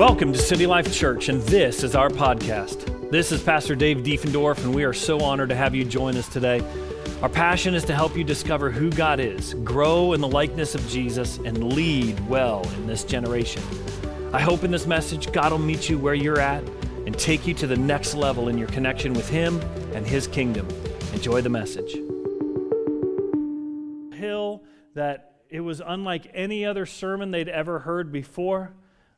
Welcome to City Life Church, and this is our podcast. This is Pastor Dave Diefendorf, and we are so honored to have you join us today. Our passion is to help you discover who God is, grow in the likeness of Jesus, and lead well in this generation. I hope in this message, God will meet you where you're at and take you to the next level in your connection with Him and His kingdom. Enjoy the message. Hill that it was unlike any other sermon they'd ever heard before.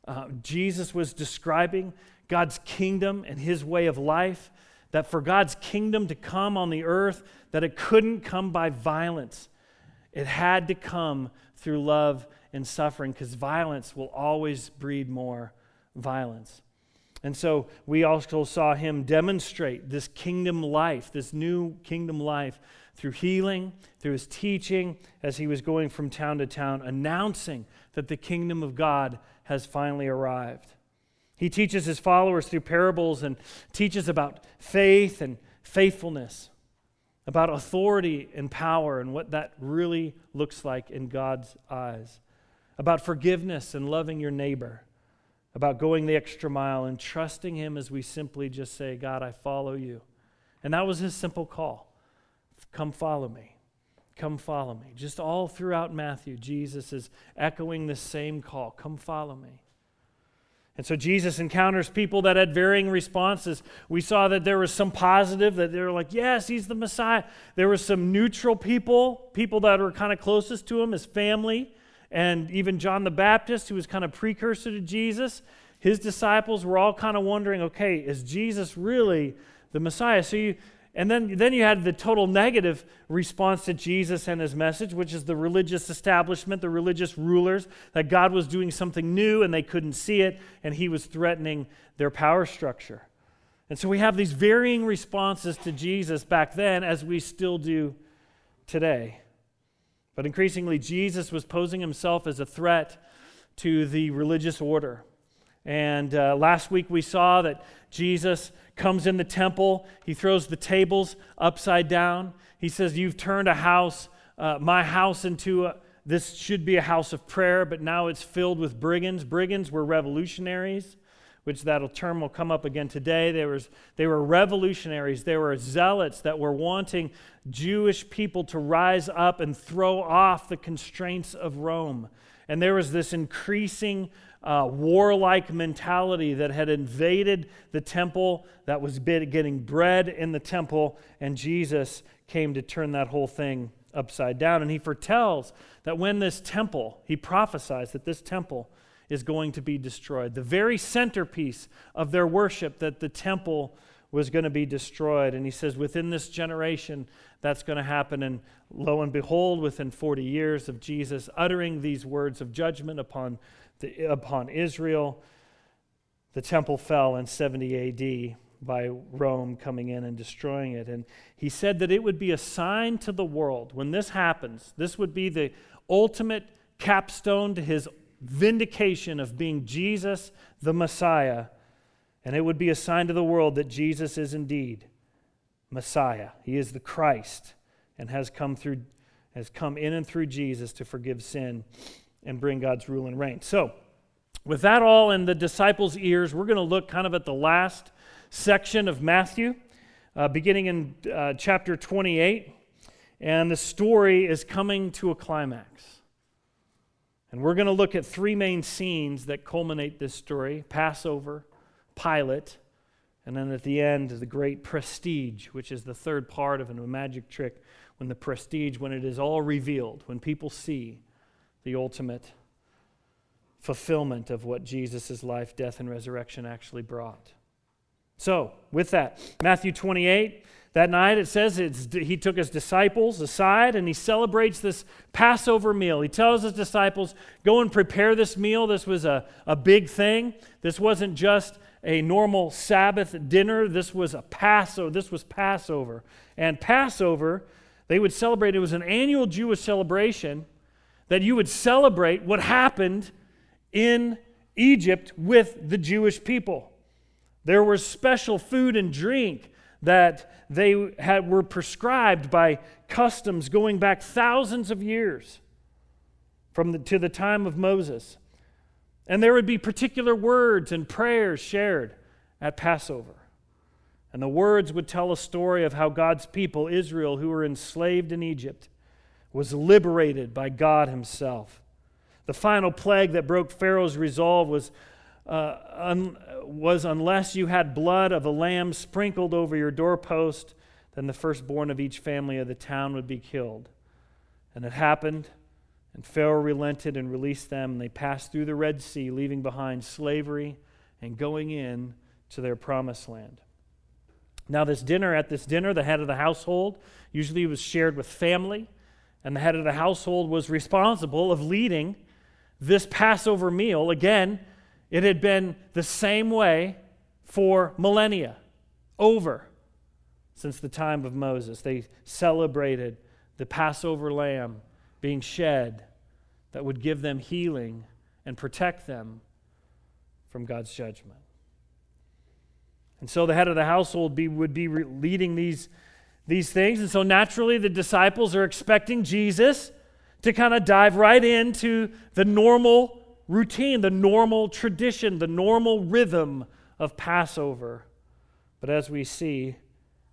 Uh, Jesus was describing God's kingdom and his way of life, that for God's kingdom to come on the earth, that it couldn't come by violence. It had to come through love and suffering because violence will always breed more violence. And so we also saw him demonstrate this kingdom life, this new kingdom life, through healing, through his teaching, as he was going from town to town, announcing that the kingdom of God has finally arrived. He teaches his followers through parables and teaches about faith and faithfulness, about authority and power and what that really looks like in God's eyes, about forgiveness and loving your neighbor, about going the extra mile and trusting Him as we simply just say, God, I follow you. And that was his simple call come follow me. Come follow me. Just all throughout Matthew, Jesus is echoing the same call come follow me. And so Jesus encounters people that had varying responses. We saw that there was some positive, that they were like, yes, he's the Messiah. There were some neutral people, people that were kind of closest to him, his family, and even John the Baptist, who was kind of precursor to Jesus. His disciples were all kind of wondering, okay, is Jesus really the Messiah? So you, and then, then you had the total negative response to Jesus and his message, which is the religious establishment, the religious rulers, that God was doing something new and they couldn't see it, and he was threatening their power structure. And so we have these varying responses to Jesus back then, as we still do today. But increasingly, Jesus was posing himself as a threat to the religious order. And uh, last week we saw that Jesus comes in the temple. He throws the tables upside down. He says, You've turned a house, uh, my house, into a, this should be a house of prayer, but now it's filled with brigands. Brigands were revolutionaries, which that term will come up again today. There was, they were revolutionaries, they were zealots that were wanting Jewish people to rise up and throw off the constraints of Rome. And there was this increasing uh, warlike mentality that had invaded the temple, that was getting bred in the temple, and Jesus came to turn that whole thing upside down. And he foretells that when this temple, he prophesies that this temple is going to be destroyed. The very centerpiece of their worship, that the temple was going to be destroyed. And he says, within this generation, that's going to happen. And lo and behold, within 40 years of Jesus uttering these words of judgment upon the, upon Israel. The temple fell in 70 AD by Rome coming in and destroying it. And he said that it would be a sign to the world. When this happens, this would be the ultimate capstone to his vindication of being Jesus, the Messiah. And it would be a sign to the world that Jesus is indeed Messiah. He is the Christ and has come through has come in and through Jesus to forgive sin and bring God's rule and reign. So, with that all in the disciples' ears, we're going to look kind of at the last section of Matthew, uh, beginning in uh, chapter 28. And the story is coming to a climax. And we're going to look at three main scenes that culminate this story Passover, Pilate, and then at the end, the great prestige, which is the third part of a magic trick when the prestige, when it is all revealed, when people see the ultimate fulfillment of what Jesus' life, death, and resurrection actually brought. So, with that, Matthew 28, that night it says he took his disciples aside and he celebrates this Passover meal. He tells his disciples, Go and prepare this meal. This was a, a big thing. This wasn't just a normal Sabbath dinner, this was a Passover. This was Passover. And Passover, they would celebrate, it was an annual Jewish celebration that you would celebrate what happened in Egypt with the Jewish people. There was special food and drink that they had, were prescribed by customs going back thousands of years from the, to the time of Moses. And there would be particular words and prayers shared at Passover. And the words would tell a story of how God's people, Israel, who were enslaved in Egypt, was liberated by God Himself. The final plague that broke Pharaoh's resolve was, uh, un- was unless you had blood of a lamb sprinkled over your doorpost, then the firstborn of each family of the town would be killed. And it happened, and Pharaoh relented and released them, and they passed through the Red Sea, leaving behind slavery and going in to their promised land. Now, this dinner, at this dinner, the head of the household usually was shared with family, and the head of the household was responsible of leading this Passover meal. Again, it had been the same way for millennia, over since the time of Moses. They celebrated the Passover lamb being shed that would give them healing and protect them from God's judgment. And so the head of the household be, would be leading these, these things. And so naturally, the disciples are expecting Jesus to kind of dive right into the normal routine, the normal tradition, the normal rhythm of Passover. But as we see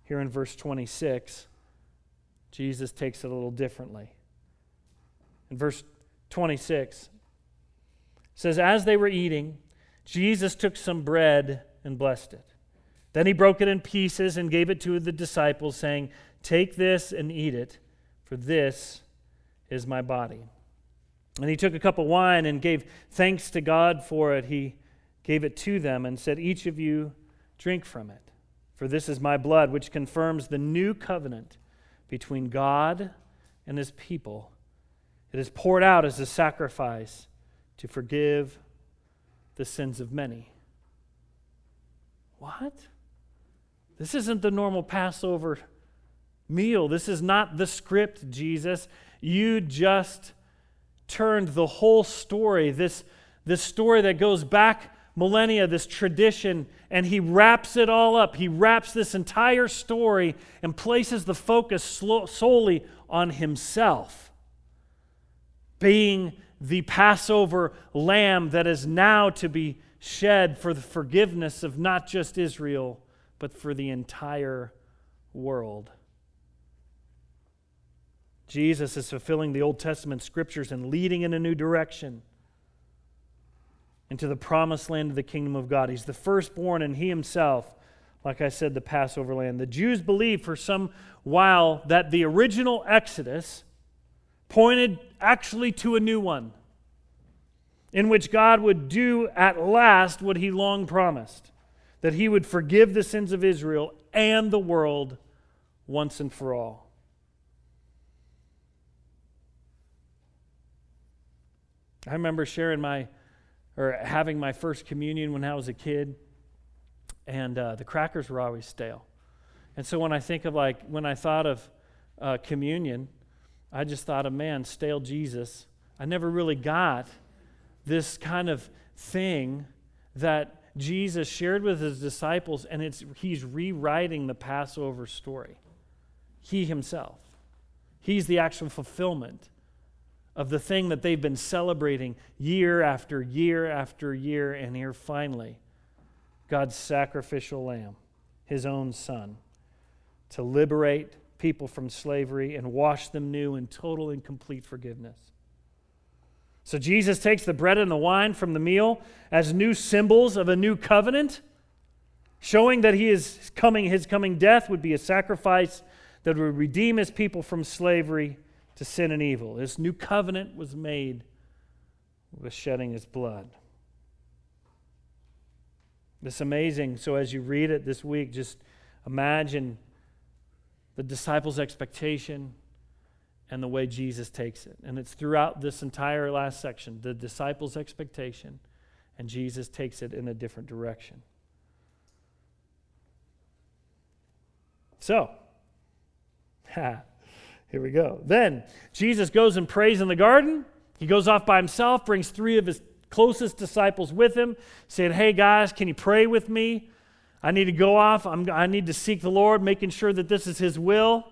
here in verse 26, Jesus takes it a little differently. In verse 26, says, As they were eating, Jesus took some bread and blessed it. Then he broke it in pieces and gave it to the disciples, saying, Take this and eat it, for this is my body. And he took a cup of wine and gave thanks to God for it. He gave it to them and said, Each of you drink from it, for this is my blood, which confirms the new covenant between God and his people. It is poured out as a sacrifice to forgive the sins of many. What? This isn't the normal Passover meal. This is not the script, Jesus. You just turned the whole story, this, this story that goes back millennia, this tradition, and he wraps it all up. He wraps this entire story and places the focus solely on himself, being the Passover lamb that is now to be shed for the forgiveness of not just Israel but for the entire world. Jesus is fulfilling the Old Testament scriptures and leading in a new direction into the promised land of the kingdom of God. He's the firstborn, and he himself, like I said, the Passover lamb. The Jews believed for some while that the original Exodus pointed actually to a new one, in which God would do at last what he long promised that he would forgive the sins of Israel and the world once and for all. I remember sharing my, or having my first communion when I was a kid, and uh, the crackers were always stale. And so when I think of like, when I thought of uh, communion, I just thought of, man, stale Jesus. I never really got this kind of thing that Jesus shared with his disciples, and it's, he's rewriting the Passover story. He himself. He's the actual fulfillment of the thing that they've been celebrating year after year after year, and here finally, God's sacrificial lamb, his own son, to liberate people from slavery and wash them new in total and complete forgiveness. So Jesus takes the bread and the wine from the meal as new symbols of a new covenant, showing that he is coming, his coming death would be a sacrifice that would redeem his people from slavery to sin and evil. This new covenant was made with shedding his blood. This amazing. So as you read it this week, just imagine the disciples' expectation and the way Jesus takes it. And it's throughout this entire last section the disciples' expectation, and Jesus takes it in a different direction. So, here we go. Then Jesus goes and prays in the garden. He goes off by himself, brings three of his closest disciples with him, saying, Hey guys, can you pray with me? I need to go off. I'm, I need to seek the Lord, making sure that this is his will.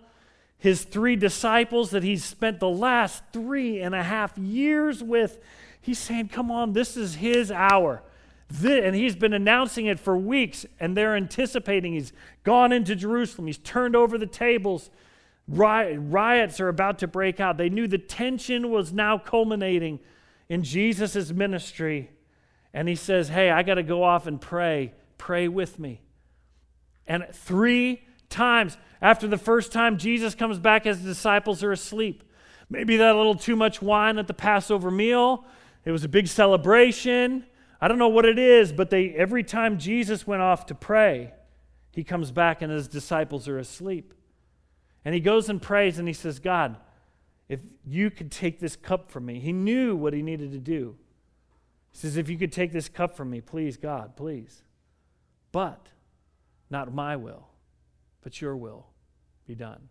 His three disciples that he's spent the last three and a half years with. He's saying, Come on, this is his hour. and he's been announcing it for weeks, and they're anticipating. He's gone into Jerusalem, he's turned over the tables. riots are about to break out. They knew the tension was now culminating in Jesus' ministry. And he says, Hey, I got to go off and pray. Pray with me. And three times, after the first time, Jesus comes back, his disciples are asleep. Maybe that little too much wine at the Passover meal. It was a big celebration. I don't know what it is, but they every time Jesus went off to pray, he comes back and his disciples are asleep. And he goes and prays and he says, God, if you could take this cup from me. He knew what he needed to do. He says, If you could take this cup from me, please, God, please. But not my will, but your will be done.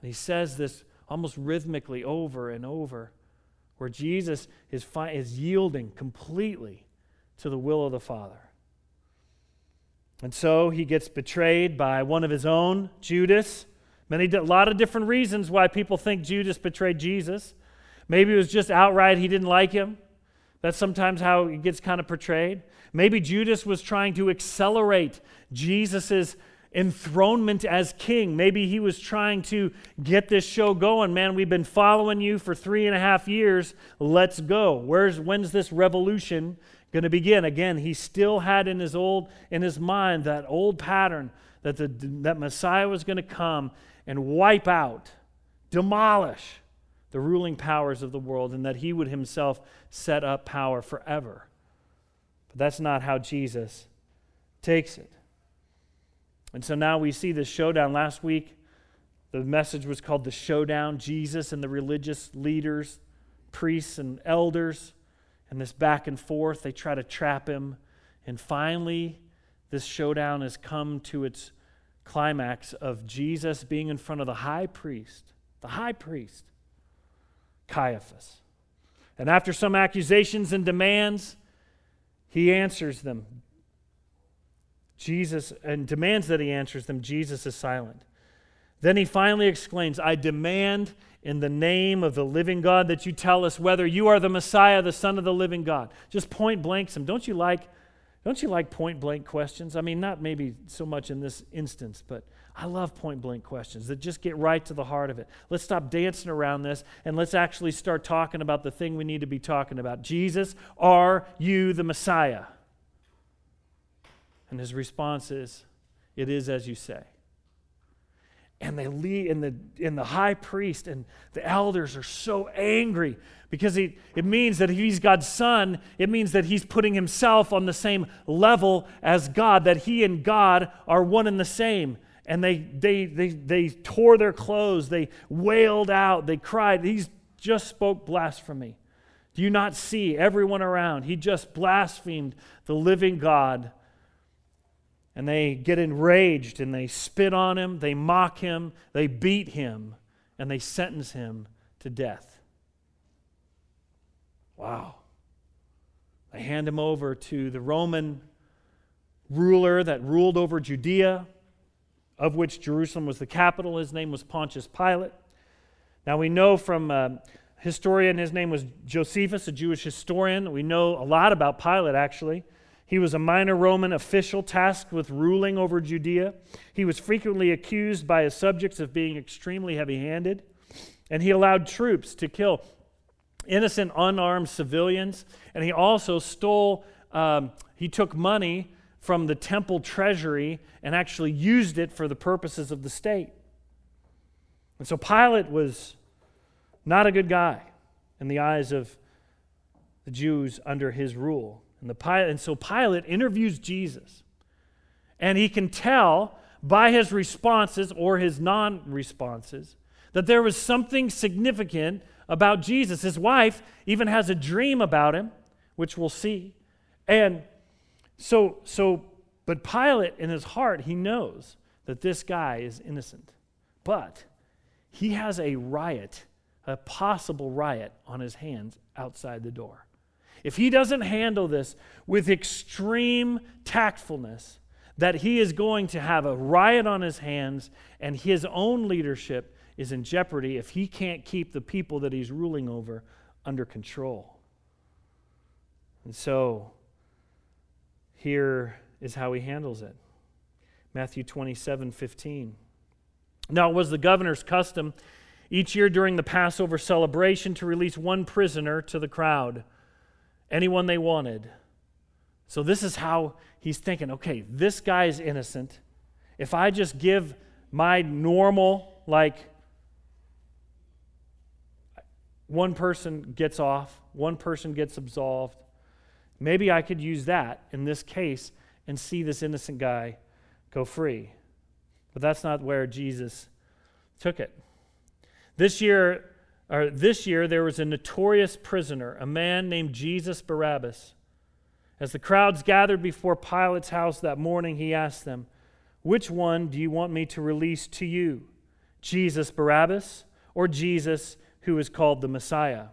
And he says this almost rhythmically over and over, where Jesus is, fi- is yielding completely to the will of the Father. And so he gets betrayed by one of his own, Judas. Many, a lot of different reasons why people think Judas betrayed Jesus. Maybe it was just outright he didn't like him. That's sometimes how it gets kind of portrayed. Maybe Judas was trying to accelerate Jesus' enthronement as king. Maybe he was trying to get this show going. Man, we've been following you for three and a half years. Let's go. Where's when's this revolution going to begin? Again, he still had in his old in his mind that old pattern that the that Messiah was going to come and wipe out, demolish the ruling powers of the world, and that he would himself set up power forever. But that's not how Jesus takes it. And so now we see this showdown. Last week, the message was called the showdown Jesus and the religious leaders, priests and elders, and this back and forth. They try to trap him. And finally, this showdown has come to its climax of Jesus being in front of the high priest, the high priest, Caiaphas. And after some accusations and demands, he answers them. Jesus, and demands that he answers them. Jesus is silent. Then he finally exclaims, I demand in the name of the living God that you tell us whether you are the Messiah, the Son of the living God. Just point blank some. Don't you like, don't you like point blank questions? I mean, not maybe so much in this instance, but I love point blank questions that just get right to the heart of it. Let's stop dancing around this and let's actually start talking about the thing we need to be talking about. Jesus, are you the Messiah? And his response is, It is as you say. And they lead, and the, and the high priest and the elders are so angry because he, it means that if he's God's son. It means that he's putting himself on the same level as God, that he and God are one and the same. And they, they, they, they tore their clothes, they wailed out, they cried. He just spoke blasphemy. Do you not see everyone around? He just blasphemed the living God and they get enraged and they spit on him, they mock him, they beat him, and they sentence him to death. Wow. They hand him over to the Roman ruler that ruled over Judea, of which Jerusalem was the capital. His name was Pontius Pilate. Now we know from a uh, historian, his name was Josephus, a Jewish historian. We know a lot about Pilate, actually. He was a minor Roman official tasked with ruling over Judea. He was frequently accused by his subjects of being extremely heavy handed, and he allowed troops to kill innocent, unarmed civilians. And he also stole, um, he took money from the temple treasury and actually used it for the purposes of the state. And so Pilate was not a good guy in the eyes of the Jews under his rule. And, the Pilate, and so Pilate interviews Jesus. And he can tell by his responses or his non responses that there was something significant about Jesus. His wife even has a dream about him, which we'll see. And so, so, but Pilate in his heart, he knows that this guy is innocent. But he has a riot, a possible riot on his hands outside the door. If he doesn't handle this with extreme tactfulness, that he is going to have a riot on his hands and his own leadership is in jeopardy if he can't keep the people that he's ruling over under control. And so, here is how he handles it Matthew 27 15. Now, it was the governor's custom each year during the Passover celebration to release one prisoner to the crowd, anyone they wanted. So, this is how he's thinking okay, this guy is innocent. If I just give my normal, like, one person gets off, one person gets absolved, maybe I could use that in this case and see this innocent guy go free. But that's not where Jesus took it. This year, or this year, there was a notorious prisoner, a man named Jesus Barabbas. As the crowds gathered before Pilate's house that morning, he asked them, Which one do you want me to release to you? Jesus Barabbas or Jesus who is called the Messiah?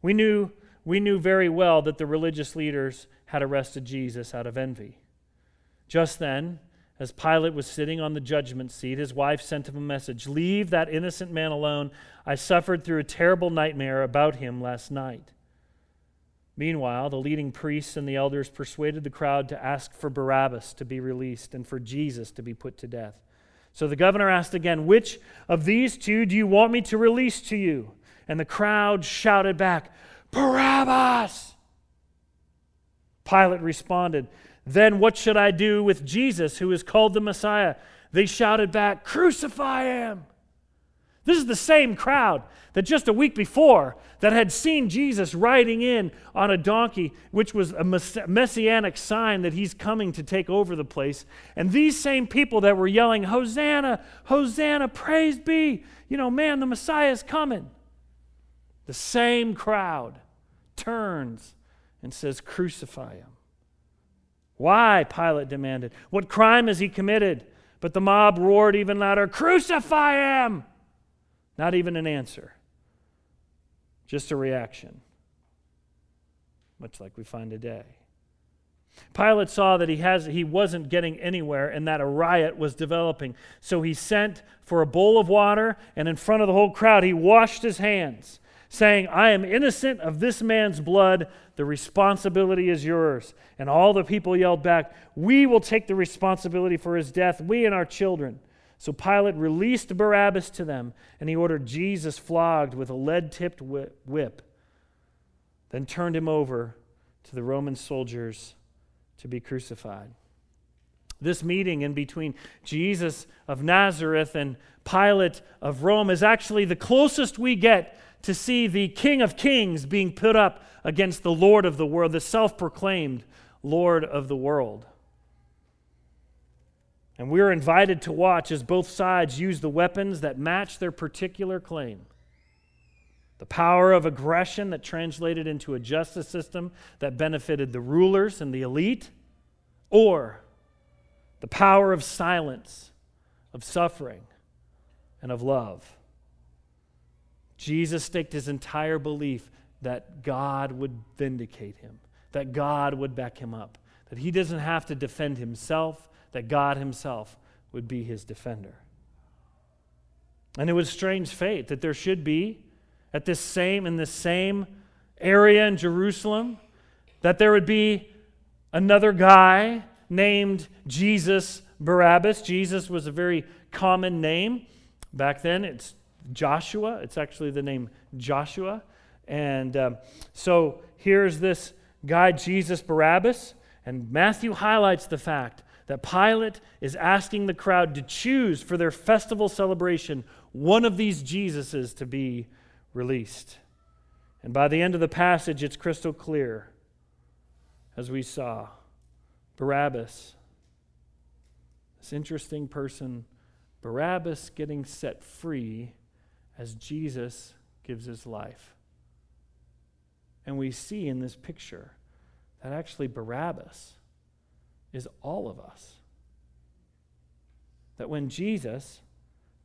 We knew, we knew very well that the religious leaders had arrested Jesus out of envy. Just then, as Pilate was sitting on the judgment seat, his wife sent him a message Leave that innocent man alone. I suffered through a terrible nightmare about him last night. Meanwhile, the leading priests and the elders persuaded the crowd to ask for Barabbas to be released and for Jesus to be put to death. So the governor asked again, Which of these two do you want me to release to you? And the crowd shouted back, Barabbas! Pilate responded, Then what should I do with Jesus, who is called the Messiah? They shouted back, Crucify him! This is the same crowd that just a week before that had seen Jesus riding in on a donkey, which was a messianic sign that he's coming to take over the place. And these same people that were yelling, Hosanna, Hosanna, praise be, you know, man, the Messiah is coming. The same crowd turns and says, Crucify him. Why? Pilate demanded. What crime has he committed? But the mob roared even louder, Crucify him! Not even an answer, just a reaction, much like we find today. Pilate saw that he, has, he wasn't getting anywhere and that a riot was developing. So he sent for a bowl of water, and in front of the whole crowd, he washed his hands, saying, I am innocent of this man's blood. The responsibility is yours. And all the people yelled back, We will take the responsibility for his death, we and our children. So Pilate released Barabbas to them, and he ordered Jesus flogged with a lead tipped whip, then turned him over to the Roman soldiers to be crucified. This meeting in between Jesus of Nazareth and Pilate of Rome is actually the closest we get to see the King of Kings being put up against the Lord of the world, the self proclaimed Lord of the world. And we're invited to watch as both sides use the weapons that match their particular claim. The power of aggression that translated into a justice system that benefited the rulers and the elite, or the power of silence, of suffering, and of love. Jesus staked his entire belief that God would vindicate him, that God would back him up, that he doesn't have to defend himself, that God Himself would be his defender. And it was strange fate that there should be at this same in this same area in Jerusalem that there would be another guy named Jesus Barabbas. Jesus was a very common name back then. It's Joshua. It's actually the name Joshua. And um, so here's this guy, Jesus Barabbas. And Matthew highlights the fact that Pilate is asking the crowd to choose for their festival celebration one of these Jesuses to be released. And by the end of the passage, it's crystal clear, as we saw Barabbas, this interesting person, Barabbas getting set free as Jesus gives his life. And we see in this picture that actually Barabbas is all of us. That when Jesus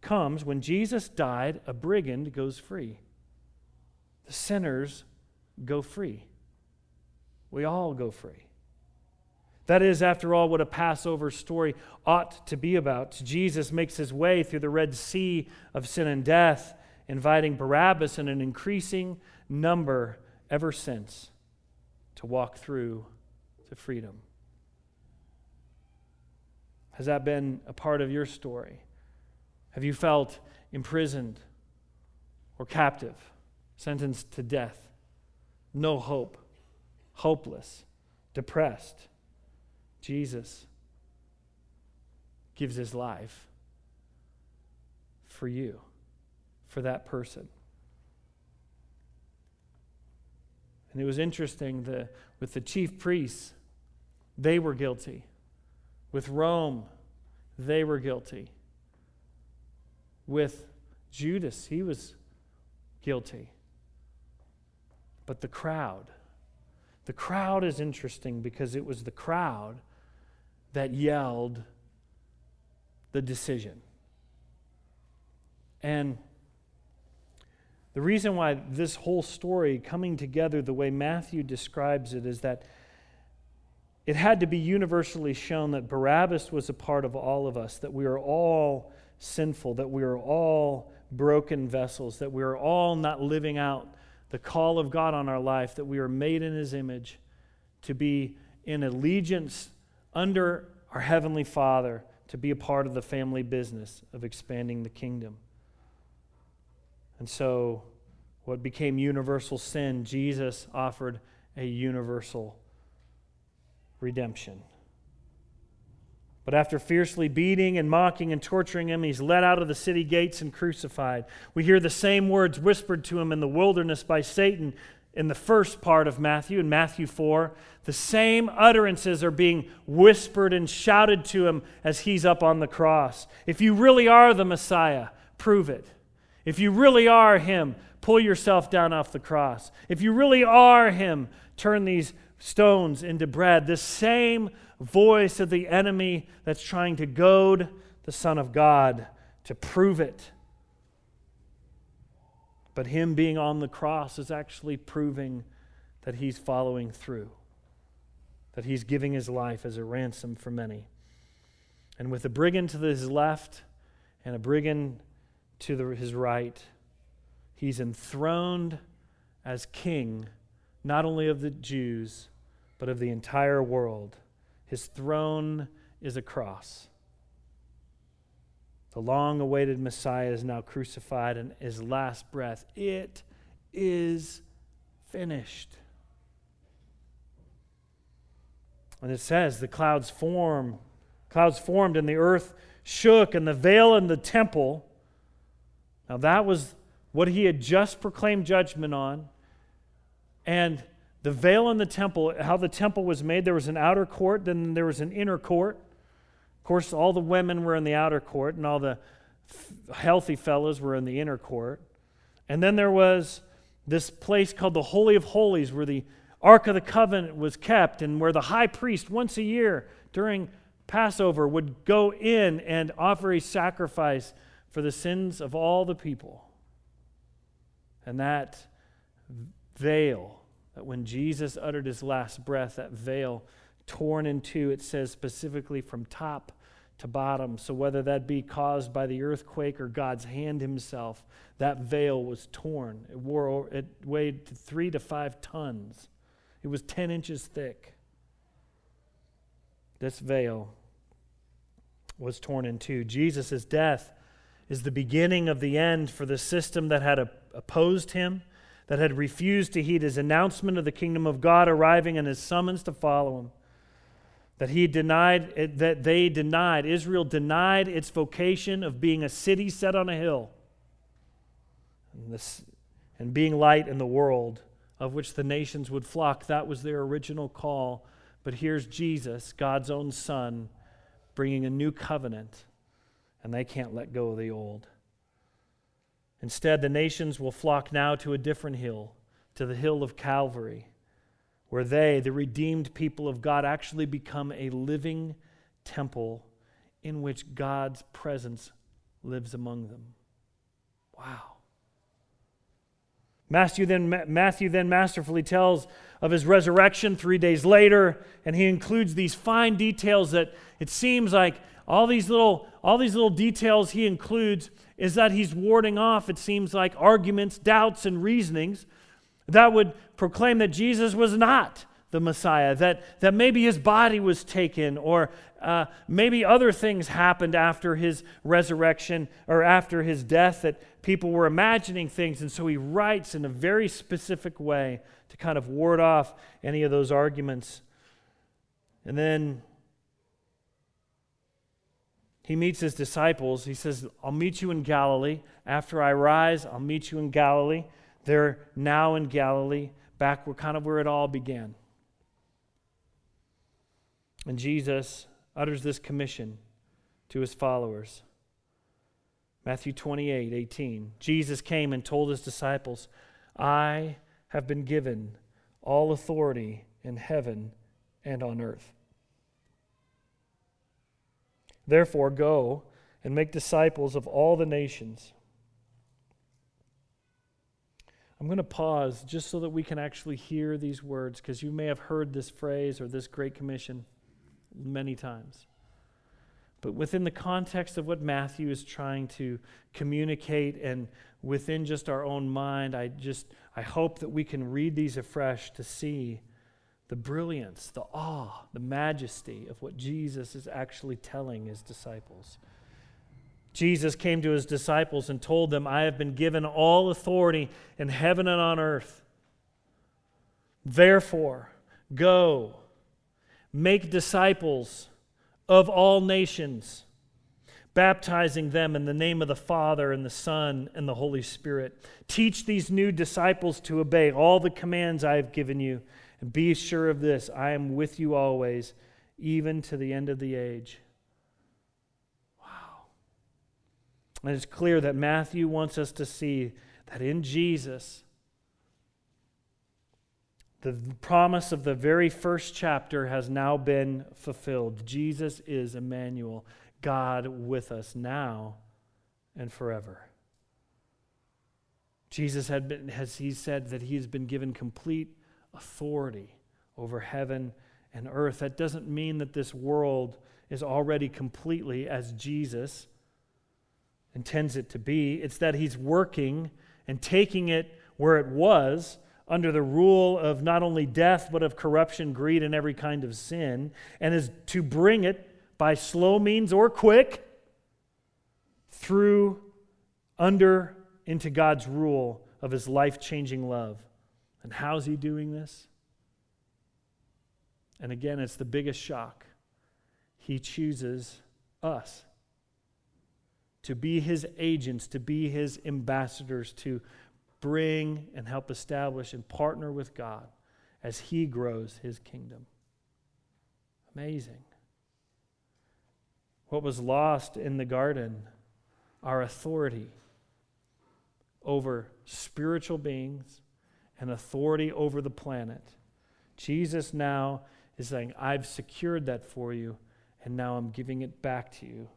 comes, when Jesus died, a brigand goes free. The sinners go free. We all go free. That is, after all, what a Passover story ought to be about. Jesus makes his way through the Red Sea of sin and death, inviting Barabbas and an increasing number ever since to walk through to freedom. Has that been a part of your story? Have you felt imprisoned or captive, sentenced to death? No hope, hopeless, depressed? Jesus gives his life for you, for that person. And it was interesting the, with the chief priests, they were guilty. With Rome, they were guilty. With Judas, he was guilty. But the crowd, the crowd is interesting because it was the crowd that yelled the decision. And the reason why this whole story coming together the way Matthew describes it is that it had to be universally shown that Barabbas was a part of all of us, that we are all sinful, that we are all broken vessels, that we are all not living out the call of God on our life, that we are made in His image to be in allegiance under our Heavenly Father, to be a part of the family business of expanding the kingdom. And so, what became universal sin, Jesus offered a universal redemption. But after fiercely beating and mocking and torturing him, he's led out of the city gates and crucified. We hear the same words whispered to him in the wilderness by Satan in the first part of Matthew, in Matthew 4. The same utterances are being whispered and shouted to him as he's up on the cross. If you really are the Messiah, prove it. If you really are Him, pull yourself down off the cross. If you really are Him, turn these stones into bread. The same voice of the enemy that's trying to goad the Son of God to prove it. But Him being on the cross is actually proving that He's following through, that He's giving His life as a ransom for many. And with a brigand to his left and a brigand to the, his right. He's enthroned as king, not only of the Jews, but of the entire world. His throne is a cross. The long awaited Messiah is now crucified, and his last breath, it is finished. And it says the clouds form, clouds formed, and the earth shook, and the veil in the temple now, that was what he had just proclaimed judgment on. And the veil in the temple, how the temple was made, there was an outer court, then there was an inner court. Of course, all the women were in the outer court, and all the healthy fellows were in the inner court. And then there was this place called the Holy of Holies, where the Ark of the Covenant was kept, and where the high priest, once a year during Passover, would go in and offer a sacrifice for the sins of all the people. And that veil, that when Jesus uttered his last breath, that veil torn in two, it says specifically from top to bottom. So whether that be caused by the earthquake or God's hand himself, that veil was torn. It, wore, it weighed three to five tons, it was 10 inches thick. This veil was torn in two. Jesus' death is the beginning of the end for the system that had opposed him, that had refused to heed his announcement of the kingdom of God arriving and his summons to follow him. That he denied, eh, that they denied, Israel denied its vocation of being a city set on a hill and, this, and being light in the world of which the nations would flock. That was their original call. But here's Jesus, God's own Son, bringing a new covenant and they can't let go of the old. Instead, the nations will flock now to a different hill, to the hill of Calvary, where they, the redeemed people of God, actually become a living temple in which God's presence lives among them. Wow. Matthew then, Matthew then masterfully tells of his resurrection three days later, and he includes these fine details that it seems like all these little, all these little details he includes is that he's warding off, it seems like, arguments, doubts, and reasonings that would proclaim that Jesus was not the Messiah, that, that maybe his body was taken, or uh, maybe other things happened after his resurrection or after his death that people were imagining things. And so he writes in a very specific way to kind of ward off any of those arguments. And then he meets his disciples. He says, I'll meet you in Galilee. After I rise, I'll meet you in Galilee. They're now in Galilee, back where kind of where it all began. And Jesus utters this commission to his followers. Matthew 28 18. Jesus came and told his disciples, I have been given all authority in heaven and on earth. Therefore, go and make disciples of all the nations. I'm going to pause just so that we can actually hear these words because you may have heard this phrase or this Great Commission many times. But within the context of what Matthew is trying to communicate and within just our own mind, I just I hope that we can read these afresh to see the brilliance, the awe, the majesty of what Jesus is actually telling his disciples. Jesus came to his disciples and told them, I have been given all authority in heaven and on earth. Therefore, go, make disciples of all nations, baptizing them in the name of the Father and the Son and the Holy Spirit. Teach these new disciples to obey all the commands I have given you and be sure of this I am with you always, even to the end of the age. Wow. And it's clear that Matthew wants us to see that in Jesus, the promise of the very first chapter has now been fulfilled. Jesus is Emmanuel, God with us now and forever. Jesus had been, has he said that he has been given complete authority over heaven and earth. That doesn't mean that this world is already completely as Jesus intends it to be. It's that he's working and taking it where it was under the rule of not only death, but of corruption, greed, and every kind of sin, and is to bring it by slow means or quick through under into God's rule of his life changing love. And how's he doing this? And again, it's the biggest shock. He chooses us to be his agents, to be his ambassadors, to bring and help establish and partner with God as he grows his kingdom. Amazing. What was lost in the garden, our authority over spiritual beings and authority over the planet. Jesus now is saying, I've secured that for you, and now I'm giving it back to you.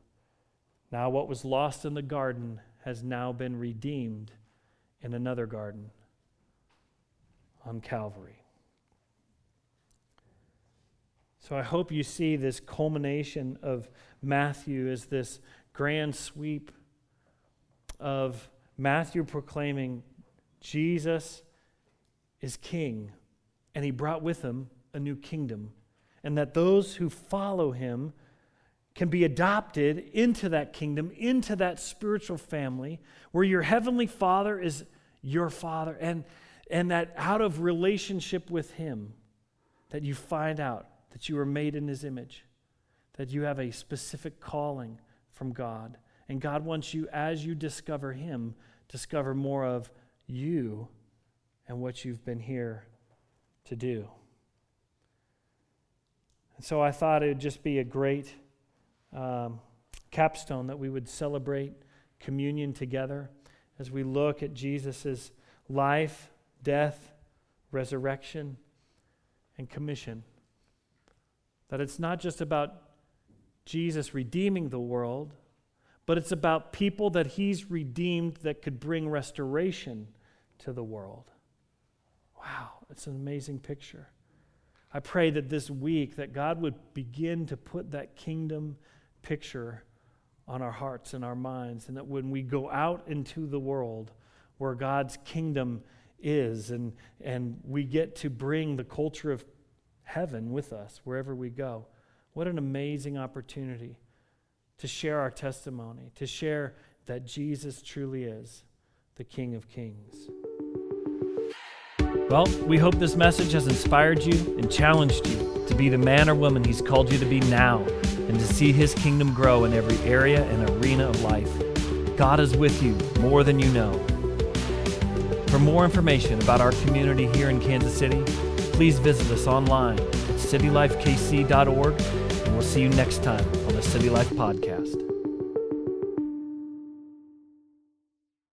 Now, what was lost in the garden has now been redeemed in another garden on Calvary. So I hope you see this culmination of Matthew as this grand sweep of Matthew proclaiming Jesus is king, and he brought with him a new kingdom, and that those who follow him can be adopted into that kingdom, into that spiritual family where your heavenly Father is your Father, and, and that out of relationship with him, that you find out that you are made in his image, that you have a specific calling from God. And God wants you, as you discover him, discover more of you and what you've been here to do. And so I thought it would just be a great um, capstone that we would celebrate communion together as we look at Jesus' life, death, resurrection, and commission. That it's not just about Jesus redeeming the world, but it's about people that he's redeemed that could bring restoration to the world. Wow, it's an amazing picture. I pray that this week that God would begin to put that kingdom picture on our hearts and our minds and that when we go out into the world where God's kingdom is and and we get to bring the culture of heaven with us wherever we go. What an amazing opportunity to share our testimony, to share that Jesus truly is the King of Kings. Well, we hope this message has inspired you and challenged you to be the man or woman He's called you to be now and to see His kingdom grow in every area and arena of life. God is with you more than you know. For more information about our community here in Kansas City, please visit us online at citylifekc.org, and we'll see you next time on the City Life Podcast.